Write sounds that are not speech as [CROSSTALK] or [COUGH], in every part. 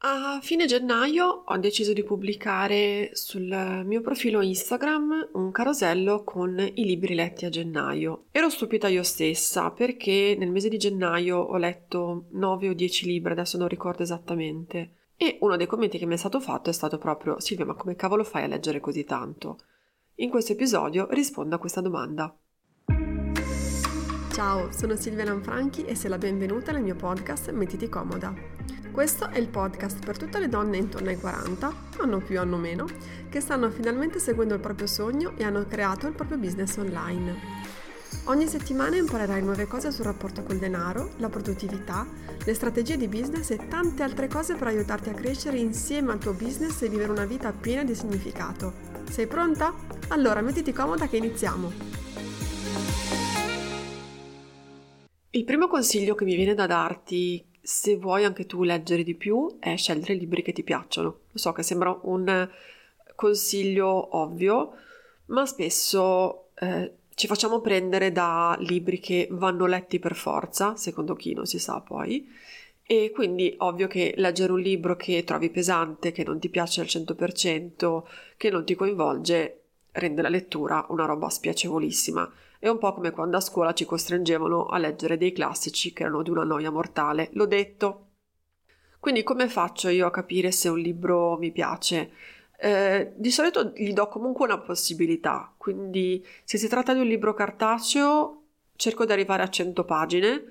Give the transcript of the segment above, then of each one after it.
A fine gennaio ho deciso di pubblicare sul mio profilo Instagram un carosello con i libri letti a gennaio. Ero stupita io stessa perché nel mese di gennaio ho letto 9 o 10 libri, adesso non ricordo esattamente. E uno dei commenti che mi è stato fatto è stato proprio Silvia, ma come cavolo fai a leggere così tanto? In questo episodio rispondo a questa domanda. Ciao, sono Silvia Lanfranchi e sei la benvenuta nel mio podcast Mettiti comoda. Questo è il podcast per tutte le donne intorno ai 40, hanno più, hanno meno, che stanno finalmente seguendo il proprio sogno e hanno creato il proprio business online. Ogni settimana imparerai nuove cose sul rapporto col denaro, la produttività, le strategie di business e tante altre cose per aiutarti a crescere insieme al tuo business e vivere una vita piena di significato. Sei pronta? Allora mettiti comoda che iniziamo! Il primo consiglio che mi viene da darti, se vuoi anche tu leggere di più, è scegliere libri che ti piacciono. Lo so che sembra un consiglio ovvio, ma spesso eh, ci facciamo prendere da libri che vanno letti per forza, secondo chi non si sa poi, e quindi ovvio che leggere un libro che trovi pesante, che non ti piace al 100%, che non ti coinvolge, rende la lettura una roba spiacevolissima. È un po' come quando a scuola ci costringevano a leggere dei classici che erano di una noia mortale. L'ho detto. Quindi come faccio io a capire se un libro mi piace? Eh, di solito gli do comunque una possibilità, quindi se si tratta di un libro cartaceo cerco di arrivare a 100 pagine,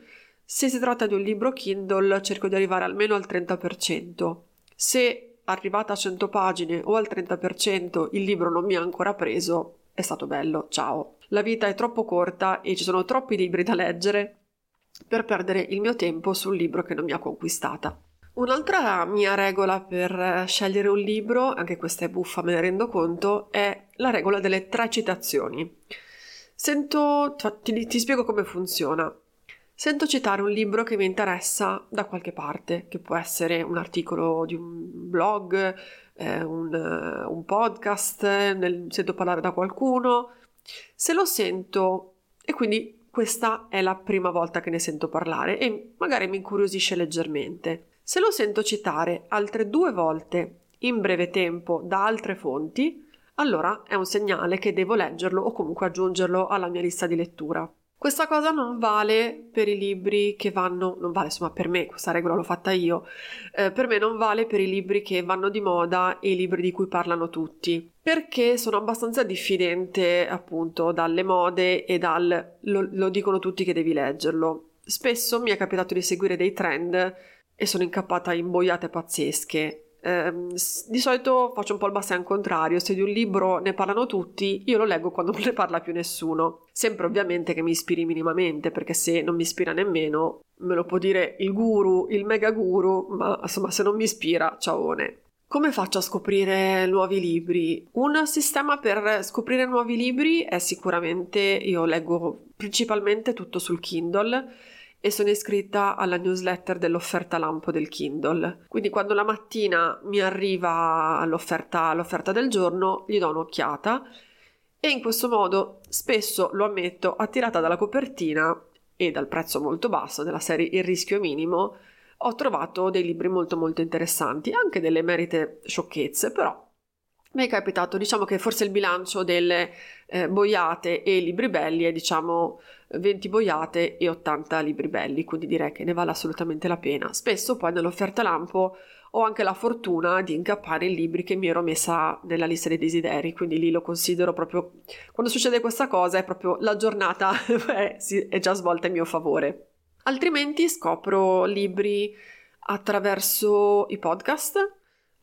se si tratta di un libro Kindle cerco di arrivare almeno al 30%. Se arrivata a 100 pagine o al 30% il libro non mi ha ancora preso, è stato bello, ciao. La vita è troppo corta e ci sono troppi libri da leggere per perdere il mio tempo su un libro che non mi ha conquistata. Un'altra mia regola per scegliere un libro, anche questa è buffa, me ne rendo conto, è la regola delle tre citazioni. Sento, ti, ti spiego come funziona. Sento citare un libro che mi interessa da qualche parte, che può essere un articolo di un blog, eh, un, un, podcast, nel, sento parlare da qualcuno, se lo sento e quindi questa è la prima volta che ne sento parlare e magari mi incuriosisce leggermente. Se lo sento citare altre due volte in breve tempo da altre fonti, allora è un segnale che devo leggerlo o comunque aggiungerlo alla mia lista di lettura. Questa cosa non vale per i libri che vanno, non vale insomma per me, questa regola l'ho fatta io, eh, per me non vale per i libri che vanno di moda e i libri di cui parlano tutti, perché sono abbastanza diffidente appunto dalle mode e dal lo, lo dicono tutti che devi leggerlo. Spesso mi è capitato di seguire dei trend e sono incappata in boiate pazzesche eh, di solito faccio un po' il bastian contrario, se di un libro ne parlano tutti, io lo leggo quando non ne parla più nessuno. Sempre ovviamente che mi ispiri minimamente, perché se non mi ispira nemmeno, me lo può dire il guru, il mega guru, ma insomma se non mi ispira, ciaone. Come faccio a scoprire nuovi libri? Un sistema per scoprire nuovi libri è sicuramente, io leggo principalmente tutto sul Kindle, e sono iscritta alla newsletter dell'offerta lampo del Kindle. Quindi quando la mattina mi arriva l'offerta, l'offerta del giorno, gli do un'occhiata e in questo modo, spesso lo ammetto, attirata dalla copertina e dal prezzo molto basso della serie Il rischio minimo, ho trovato dei libri molto molto interessanti, anche delle merite sciocchezze, però mi è capitato, diciamo che forse il bilancio delle eh, boiate e libri belli è diciamo 20 boiate e 80 libri belli, quindi direi che ne vale assolutamente la pena. Spesso poi nell'offerta lampo ho anche la fortuna di incappare i libri che mi ero messa nella lista dei desideri, quindi lì lo considero proprio quando succede questa cosa è proprio la giornata [LAUGHS] è, è già svolta in mio favore. Altrimenti scopro libri attraverso i podcast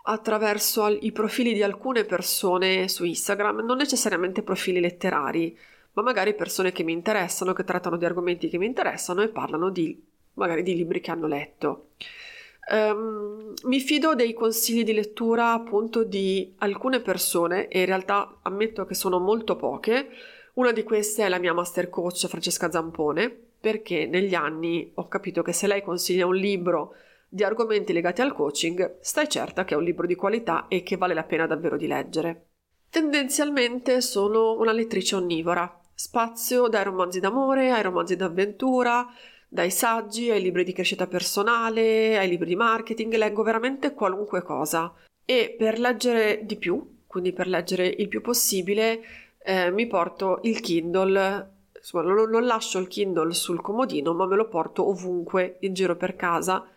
attraverso i profili di alcune persone su Instagram, non necessariamente profili letterari, ma magari persone che mi interessano, che trattano di argomenti che mi interessano e parlano di magari di libri che hanno letto. Um, mi fido dei consigli di lettura appunto di alcune persone e in realtà ammetto che sono molto poche. Una di queste è la mia master coach Francesca Zampone, perché negli anni ho capito che se lei consiglia un libro di argomenti legati al coaching, stai certa che è un libro di qualità e che vale la pena davvero di leggere. Tendenzialmente sono una lettrice onnivora, spazio dai romanzi d'amore ai romanzi d'avventura, dai saggi ai libri di crescita personale, ai libri di marketing, leggo veramente qualunque cosa. E per leggere di più, quindi per leggere il più possibile, eh, mi porto il Kindle insomma, non, non, lascio il Kindle sul comodino, ma me lo porto ovunque in giro per casa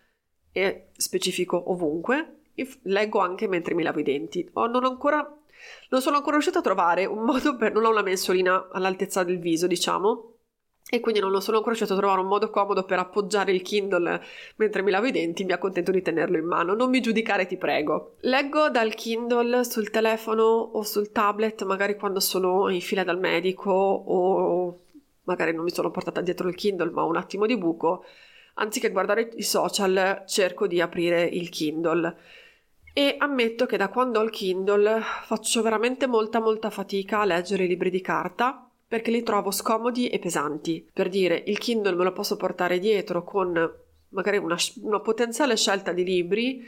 e specifico ovunque. Leggo anche mentre mi lavo i denti. Oh, non, ancora, non sono ancora riuscita a trovare un modo per... Non ho una mensolina all'altezza del viso, diciamo, e quindi non sono ancora riuscita a trovare un modo comodo per appoggiare il Kindle mentre mi lavo i denti, mi accontento di tenerlo in mano. Non mi giudicare, ti prego. Leggo dal Kindle sul telefono o sul tablet, magari quando sono in fila dal medico o magari non mi sono portata dietro il Kindle, ma ho un attimo di buco anziché guardare i social cerco di aprire il Kindle e ammetto che da quando ho il Kindle faccio veramente molta molta fatica a leggere i libri di carta perché li trovo scomodi e pesanti. Per dire, il Kindle me lo posso portare dietro con magari una, una potenziale scelta di libri,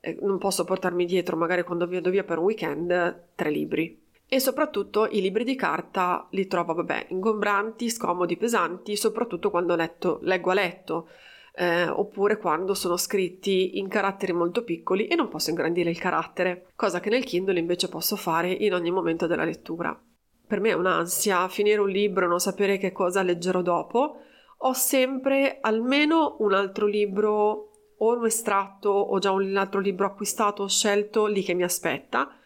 eh, non posso portarmi dietro magari quando vado via per un weekend tre libri e soprattutto i libri di carta li trovo, vabbè, ingombranti, scomodi, pesanti, soprattutto quando letto, leggo a letto, eh, oppure quando sono scritti in caratteri molto piccoli e non posso ingrandire il carattere, cosa che nel Kindle invece posso fare in ogni momento della lettura. Per me è un'ansia finire un libro non sapere che cosa leggerò dopo. Ho sempre almeno un altro libro o un estratto o già un altro libro acquistato o scelto lì che mi aspetta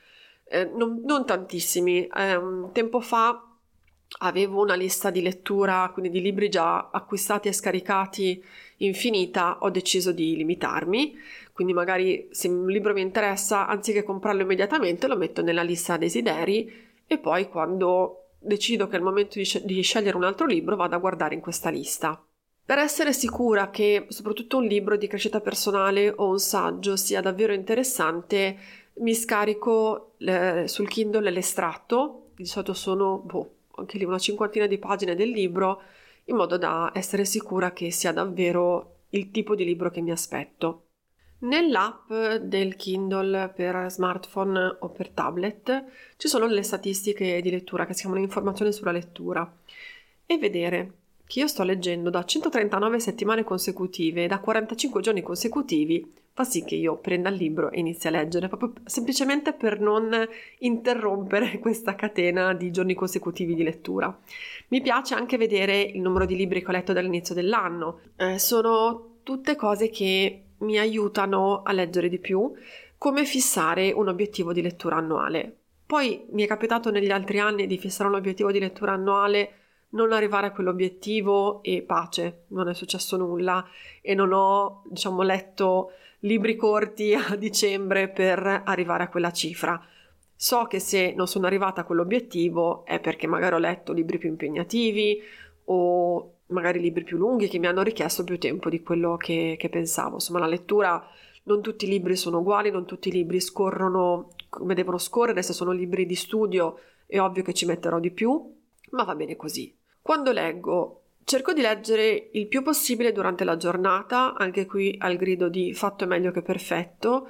eh, non, non, tantissimi. Eh, tempo fa avevo una lista di lettura, quindi di libri già acquistati e scaricati infinita, ho deciso di limitarmi, quindi magari se un libro mi interessa, anziché comprarlo immediatamente, lo metto nella lista desideri e poi quando decido che è il momento di, sc- di scegliere un altro libro vado a guardare in questa lista. Per essere sicura che soprattutto un libro di crescita personale o un saggio sia davvero interessante, mi scarico eh, sul Kindle l'estratto, di solito sono boh, anche lì una cinquantina di pagine del libro, in modo da essere sicura che sia davvero il tipo di libro che mi aspetto. Nell'app del Kindle per smartphone o per tablet ci sono le statistiche di lettura che si chiamano informazioni sulla lettura e vedere che io sto leggendo da 139 settimane consecutive e da 45 giorni consecutivi fa sì che io prenda il libro e inizi a leggere, proprio semplicemente per non interrompere [LAUGHS] questa catena di giorni consecutivi di lettura. Mi piace anche vedere il numero di libri che ho letto dall'inizio dell'anno. Eh, sono tutte cose che mi aiutano a leggere di più, come fissare un obiettivo di lettura annuale. Poi mi è capitato negli altri anni di fissare un obiettivo di lettura annuale non arrivare a quell'obiettivo e pace, non è successo nulla e non ho, diciamo, letto libri corti a dicembre per arrivare a quella cifra. So che se non sono arrivata a quell'obiettivo è perché magari ho letto libri più impegnativi o magari libri più lunghi che mi hanno richiesto più tempo di quello che, che pensavo. Insomma, la lettura, non tutti i libri sono uguali, non tutti i libri scorrono come devono scorrere, se sono libri di studio è ovvio che ci metterò di più, ma va bene così. Quando leggo, cerco di leggere il più possibile durante la giornata, anche qui al grido di fatto è meglio che perfetto.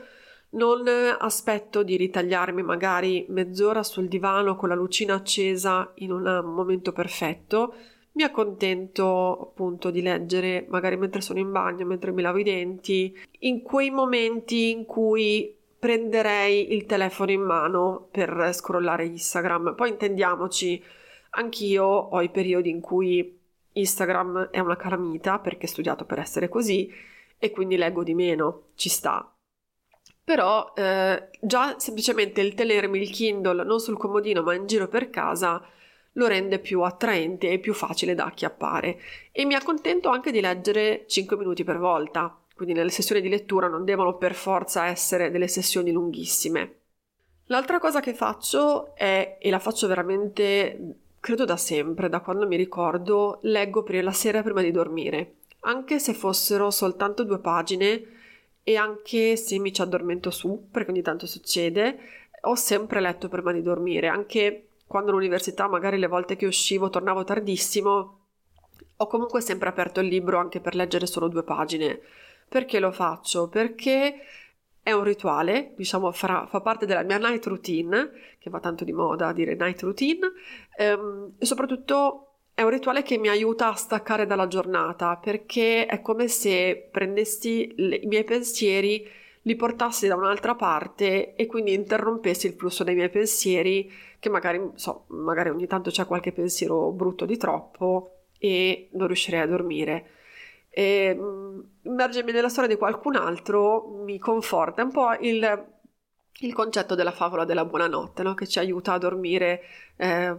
Non aspetto di ritagliarmi magari mezz'ora sul divano con la lucina accesa in un momento perfetto. Mi accontento appunto di leggere magari mentre sono in bagno, mentre mi lavo i denti, in quei momenti in cui prenderei il telefono in mano per scrollare Instagram. Poi intendiamoci, anch'io ho i periodi in cui Instagram è una calamita perché è studiato per essere così e quindi leggo di meno, ci sta. Però eh, già semplicemente il tenermi il Kindle non sul comodino ma in giro per casa lo rende più attraente e più facile da acchiappare e mi accontento anche di leggere 5 minuti per volta, quindi nelle sessioni di lettura non devono per forza essere delle sessioni lunghissime. L'altra cosa che faccio è, e la faccio veramente credo da sempre, da quando mi ricordo, leggo la sera prima di dormire, anche se fossero soltanto due pagine e anche se mi ci addormento su, perché ogni tanto succede, ho sempre letto prima di dormire, anche quando all'università magari le volte che uscivo tornavo tardissimo, ho comunque sempre aperto il libro anche per leggere solo due pagine. Perché lo faccio? Perché è un rituale, diciamo, fa, fa parte della mia night routine, che va tanto di moda dire night routine, ehm, e soprattutto è un rituale che mi aiuta a staccare dalla giornata, perché è come se prendessi le, i miei pensieri, li portassi da un'altra parte e quindi interrompessi il flusso dei miei pensieri, che magari, so, magari ogni tanto c'è qualche pensiero brutto di troppo e non riuscirei a dormire. E, mm, immergermi nella storia di qualcun altro mi conforta un po' il, il concetto della favola della buonanotte, no? che ci aiuta a dormire. Eh,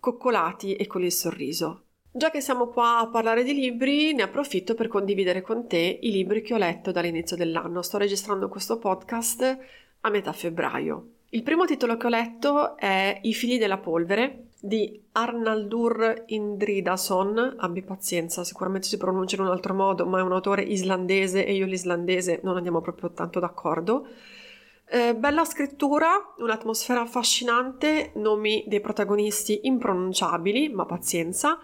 coccolati e con il sorriso. Già che siamo qua a parlare di libri, ne approfitto per condividere con te i libri che ho letto dall'inizio dell'anno. Sto registrando questo podcast a metà febbraio. Il primo titolo che ho letto è I figli della polvere di Arnaldur Indridason. Abbi pazienza, sicuramente si pronuncia in un altro modo, ma è un autore islandese e io l'islandese non andiamo proprio tanto d'accordo. Eh, bella scrittura, un'atmosfera affascinante, nomi dei protagonisti impronunciabili, ma pazienza.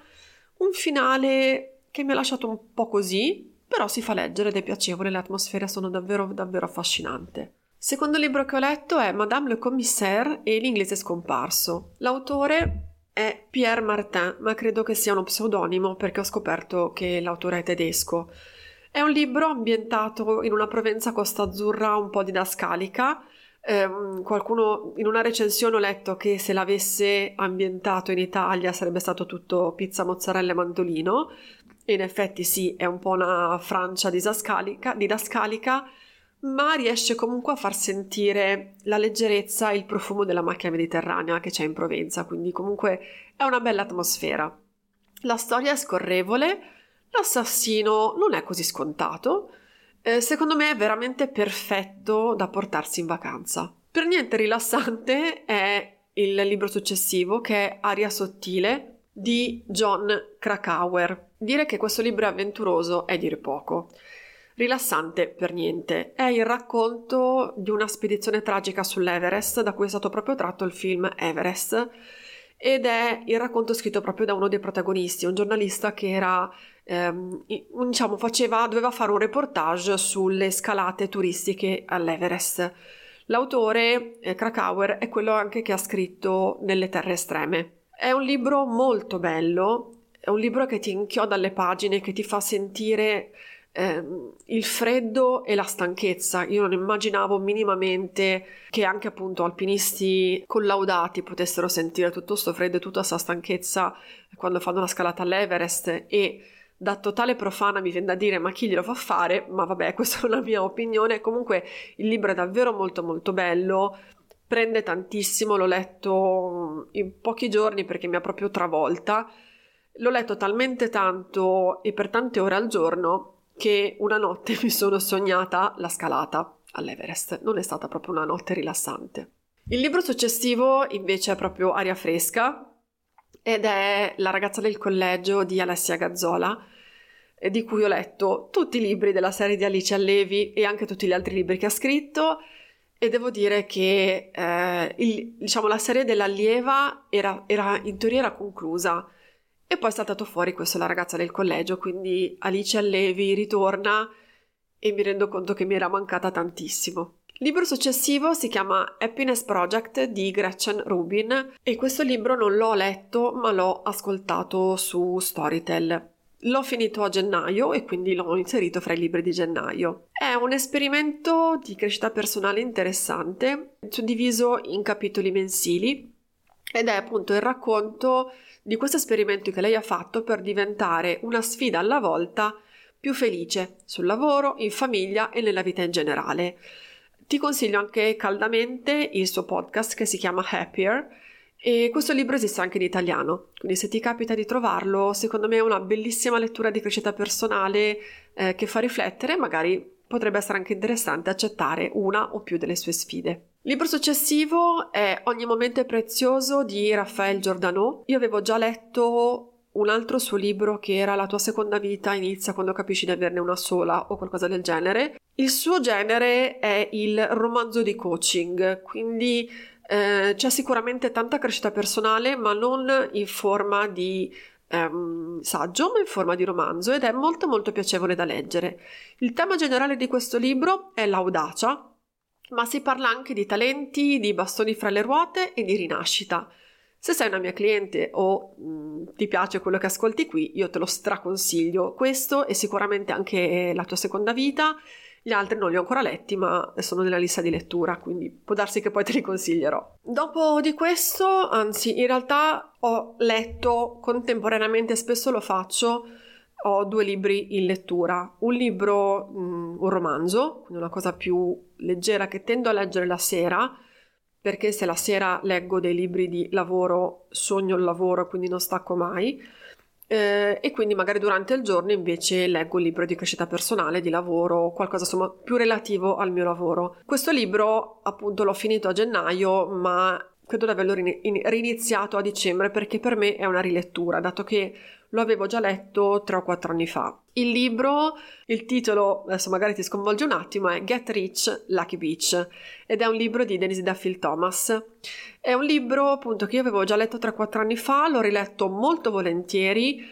Un finale che mi ha lasciato un po' così, però si fa leggere ed è piacevole, le atmosfere sono davvero, davvero affascinanti. Secondo libro che ho letto è Madame le Commissaire e l'inglese scomparso. L'autore è Pierre Martin, ma credo che sia uno pseudonimo perché ho scoperto che l'autore è tedesco. È un libro ambientato in una Provenza Costa Azzurra un po' didascalica. Eh, qualcuno in una recensione ho letto che se l'avesse ambientato in Italia sarebbe stato tutto pizza, mozzarella e mandolino. E in effetti sì, è un po' una Francia didascalica, ma riesce comunque a far sentire la leggerezza e il profumo della macchia mediterranea che c'è in Provenza, quindi comunque è una bella atmosfera. La storia è scorrevole, L'assassino non è così scontato. Eh, secondo me è veramente perfetto da portarsi in vacanza. Per niente rilassante è il libro successivo che è Aria sottile di John Krakauer. Dire che questo libro è avventuroso è dire poco. Rilassante per niente. È il racconto di una spedizione tragica sull'Everest da cui è stato proprio tratto il film Everest ed è il racconto scritto proprio da uno dei protagonisti, un giornalista che era ehm, diciamo, faceva, doveva fare un reportage sulle scalate turistiche all'Everest. L'autore, eh, Krakauer, è quello anche che ha scritto Nelle terre estreme. È un libro molto bello, è un libro che ti inchioda alle pagine, che ti fa sentire eh, il freddo e la stanchezza. Io non immaginavo minimamente che anche appunto alpinisti collaudati potessero sentire tutto questo freddo e tutta questa stanchezza quando fanno la scalata all'Everest e da totale profana mi viene da dire ma chi glielo fa fare, ma vabbè [LAUGHS] questa è la mia opinione, comunque il libro è davvero molto molto bello, prende tantissimo, l'ho letto in pochi giorni perché mi ha proprio travolta, l'ho letto talmente tanto e per tante ore al giorno che una notte [LAUGHS] mi sono sognata la scalata all'Everest, non è stata proprio una notte rilassante. Il libro successivo invece è proprio Aria fresca, ed è La ragazza del collegio di Alessia Gazzola, di cui ho letto tutti i libri della serie di Alice Allevi e anche tutti gli altri libri che ha scritto e devo dire che eh, il, diciamo, la serie dell'allieva era, era, in teoria era conclusa e poi è saltato fuori questo La ragazza del collegio, quindi Alice Allevi ritorna e mi rendo conto che mi era mancata tantissimo. Il libro successivo si chiama Happiness Project di Gretchen Rubin e questo libro non l'ho letto ma l'ho ascoltato su Storytel L'ho finito a gennaio e quindi l'ho inserito fra i libri di gennaio. È un esperimento di crescita personale interessante, suddiviso in capitoli mensili ed è appunto il racconto di questo esperimento che lei ha fatto per diventare una sfida alla volta più felice sul lavoro, in famiglia e nella vita in generale. Ti consiglio anche caldamente il suo podcast che si chiama Happier e questo libro esiste anche in italiano, quindi se ti capita di trovarlo, secondo me è una bellissima lettura di crescita personale eh, che fa riflettere, magari potrebbe essere anche interessante accettare una o più delle sue sfide. Libro successivo è Ogni momento è prezioso di Raffaele Giordano. Io avevo già letto un altro suo libro che era La tua seconda vita inizia quando capisci di averne una sola o qualcosa del genere. Il suo genere è il romanzo di coaching, quindi eh, c'è sicuramente tanta crescita personale, ma non in forma di ehm, saggio, ma in forma di romanzo ed è molto molto piacevole da leggere. Il tema generale di questo libro è l'audacia, ma si parla anche di talenti, di bastoni fra le ruote e di rinascita. Se sei una mia cliente o mh, mm, ti piace quello che ascolti qui, io te lo straconsiglio. Questo e sicuramente anche la tua seconda vita. Gli altri non li ho ancora letti, ma sono nella lista di lettura, quindi può darsi che poi te li consiglierò. Dopo di questo, anzi, in realtà ho letto contemporaneamente, spesso lo faccio, ho due libri in lettura. Un libro, mm, un romanzo, quindi una cosa più leggera che tendo a leggere la sera, perché se la sera leggo dei libri di lavoro, sogno il lavoro, quindi non stacco mai. Eh, e quindi magari durante il giorno invece leggo un libro di crescita personale, di lavoro, qualcosa insomma più relativo al mio lavoro. Questo libro appunto l'ho finito a gennaio, ma credo di averlo riniziato a dicembre perché per me è una rilettura, dato che lo avevo già letto tre o quattro anni fa. Il libro, il titolo, adesso magari ti sconvolge un attimo, è Get Rich, Lucky Beach ed è un libro di Denise Duffield Thomas. È un libro appunto che io avevo già letto 3-4 anni fa, l'ho riletto molto volentieri,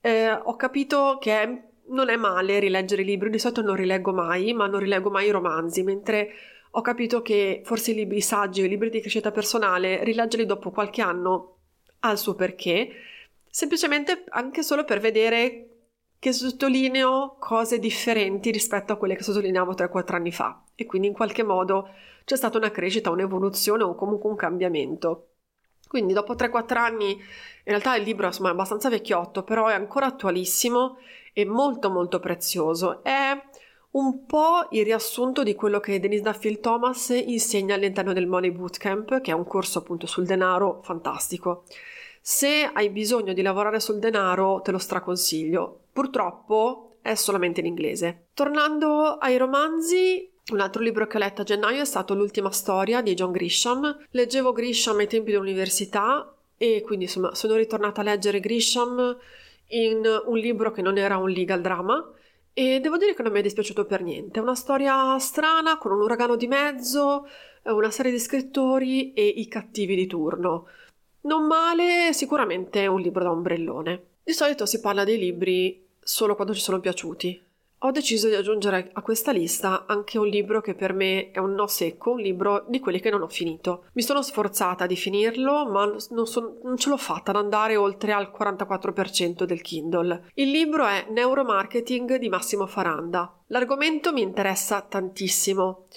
eh, ho capito che non è male rileggere i libri, di solito non rileggo mai, ma non rileggo mai i romanzi, mentre ho capito che forse i libri saggi o i libri di crescita personale, rileggerli dopo qualche anno ha il suo perché, semplicemente anche solo per vedere che sottolineo cose differenti rispetto a quelle che sottolineavo 3-4 anni fa e quindi in qualche modo c'è stata una crescita, un'evoluzione o comunque un cambiamento. Quindi dopo 3-4 anni, in realtà il libro insomma, è abbastanza vecchiotto, però è ancora attualissimo e molto molto prezioso. È un po' il riassunto di quello che Denise Duffield Thomas insegna all'interno del Money Bootcamp, che è un corso appunto sul denaro fantastico. Se hai bisogno di lavorare sul denaro, te lo straconsiglio. Purtroppo è solamente in inglese. Tornando ai romanzi, un altro libro che ho letto a gennaio è stato L'ultima storia di John Grisham. Leggevo Grisham ai tempi dell'università e quindi insomma sono ritornata a leggere Grisham in un libro che non era un legal drama e devo dire che non mi è dispiaciuto per niente. È una storia strana con un uragano di mezzo, una serie di scrittori e i cattivi di turno. Non male, sicuramente un libro da ombrellone. Di solito si parla dei libri solo quando ci sono piaciuti. Ho deciso di aggiungere a questa lista anche un libro che per me è un no secco, un libro di quelli che non ho finito. Mi sono sforzata di finirlo, ma non, son, non ce l'ho fatta ad andare oltre al 44% del Kindle. Il libro è Neuromarketing di Massimo Faranda. L'argomento mi interessa tantissimo,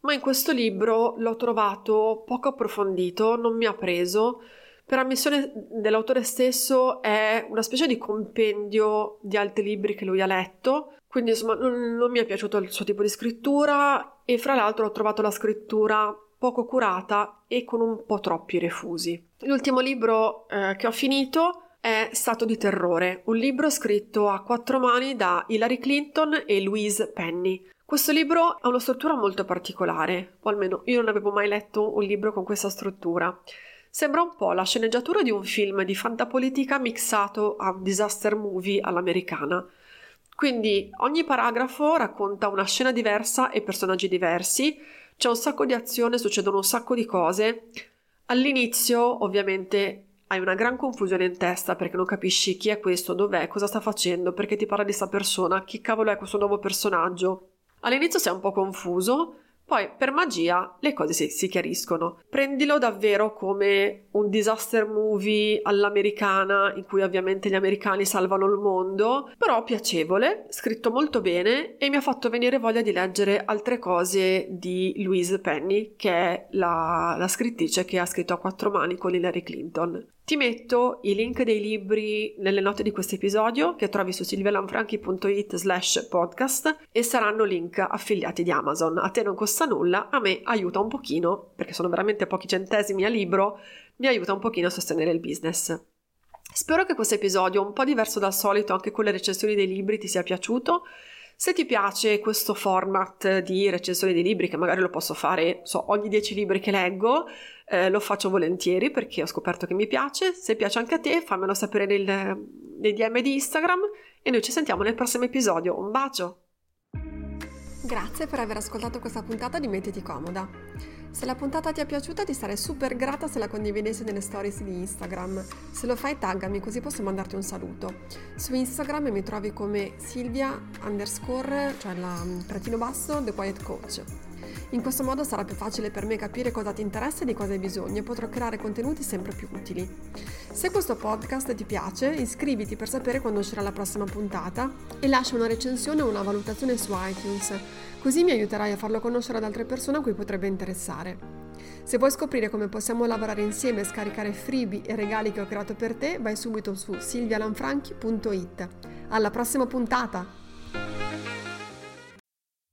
ma in questo libro l'ho trovato poco approfondito, non mi ha preso per ammissione dell'autore stesso è una specie di compendio di altri libri che lui ha letto, quindi insomma non, non mi è piaciuto il suo tipo di scrittura e fra l'altro ho trovato la scrittura poco curata e con un po' troppi refusi. L'ultimo libro eh, che ho finito è Stato di terrore, un libro scritto a quattro mani da Hillary Clinton e Louise Penny. Questo libro ha una struttura molto particolare, o almeno io non avevo mai letto un libro con questa struttura. Sembra un po' la sceneggiatura di un film di fantapolitica mixato a un disaster movie all'americana. Quindi ogni paragrafo racconta una scena diversa e personaggi diversi, c'è un sacco di azione, succedono un sacco di cose. All'inizio, ovviamente, hai una gran confusione in testa perché non capisci chi è questo, dov'è, cosa sta facendo, perché ti parla di questa persona, chi cavolo è questo nuovo personaggio. All'inizio sei un po' confuso, Poi, per magia, le cose si, si, chiariscono. Prendilo davvero come un disaster movie all'americana, in cui ovviamente gli americani salvano il mondo, però piacevole, scritto molto bene e mi ha fatto venire voglia di leggere altre cose di Louise Penny, che è la, la scrittrice che ha scritto a quattro mani con Hillary Clinton. Ti metto i link dei libri nelle note di questo episodio che trovi su silvialanfranchi.it slash podcast e saranno link affiliati di Amazon. A te non costa nulla, a me aiuta un pochino, perché sono veramente pochi centesimi a libro, mi aiuta un pochino a sostenere il business. Spero che questo episodio, un po' diverso dal solito anche con le recensioni dei libri, ti sia piaciuto. Se ti piace questo format di recensioni dei libri, che magari lo posso fare so, ogni 10 libri che leggo, eh, lo faccio volentieri perché ho scoperto che mi piace. Se piace anche a te, fammelo sapere nel, nei DM di Instagram e noi ci sentiamo nel prossimo episodio. Un bacio! Grazie per aver ascoltato questa puntata di Mettiti Comoda. Se la puntata ti è piaciuta ti sarei super grata se la condividessi nelle stories di Instagram. Se lo fai taggami così posso mandarti un saluto. Su Instagram mi trovi come Silvia underscore, cioè la trattino basso, The Quiet Coach. In questo modo sarà più facile per me capire cosa ti interessa e di cosa hai bisogno e potrò creare contenuti sempre più utili. Se questo podcast ti piace, iscriviti per sapere quando uscirà la prossima puntata e lascia una recensione o una valutazione su iTunes, così mi aiuterai a farlo conoscere ad altre persone a cui potrebbe interessare. Se vuoi scoprire come possiamo lavorare insieme e scaricare freebie e regali che ho creato per te, vai subito su silvialanfranchi.it. Alla prossima puntata!